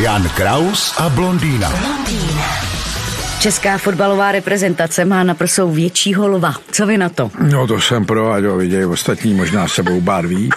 Jan Kraus a blondýna. Česká fotbalová reprezentace má na prsou většího lva. Co vy na to? No to jsem pro, ať ho vidějí ostatní možná sebou bát víc.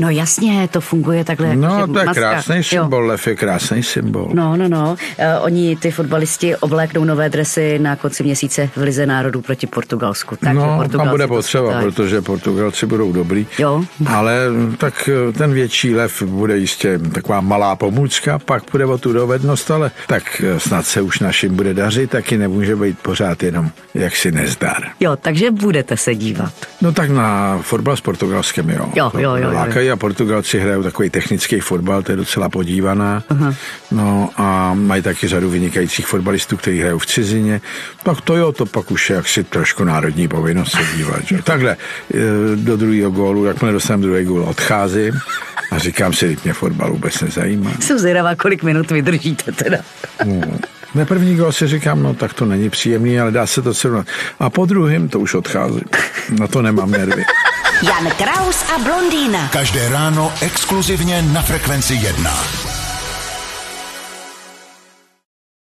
No jasně, to funguje takhle. No to je maska. krásný Jo. symbol, lev je krásný symbol. No, no, no. Eh, oni, ty fotbalisti, obléknou nové dresy na konci měsíce v Lize národů proti Portugalsku. Takže no, tam Portugalci bude to potřeba, skladají. protože Portugalci budou dobrý. Jo. Ale tak eh, ten větší lev bude jistě taková malá pomůcka, pak bude o tu dovednost, ale tak eh, snad se už našim bude dařit, taky nemůže být pořád jenom jaksi nezdar. Jo, takže budete se dívat. No tak na fotbal s Portugalskem, jo. Jo, jo, jo, jo. Lákají a Portugalci hrajou takový technický fotbal, to je docela podívaná. Uh-huh. No a mají taky řadu vynikajících fotbalistů, kteří hrajou v cizině. Tak to jo, to pak už je jaksi trošku národní povinnost se dívat. Že? Takhle eh, do druhého gólu, jakmile dostaneme druhý gól, odcházím a říkám si, mě fotbal vůbec nezajímá. Jsem zvědavá, kolik minut vydržíte teda. Na první gól si říkám, no tak to není příjemný, ale dá se to srovnat. A po druhém to už odcházím. Na to nemám nervy. Jan Kraus a blondýna. Každé ráno exkluzivně na Frekvenci 1.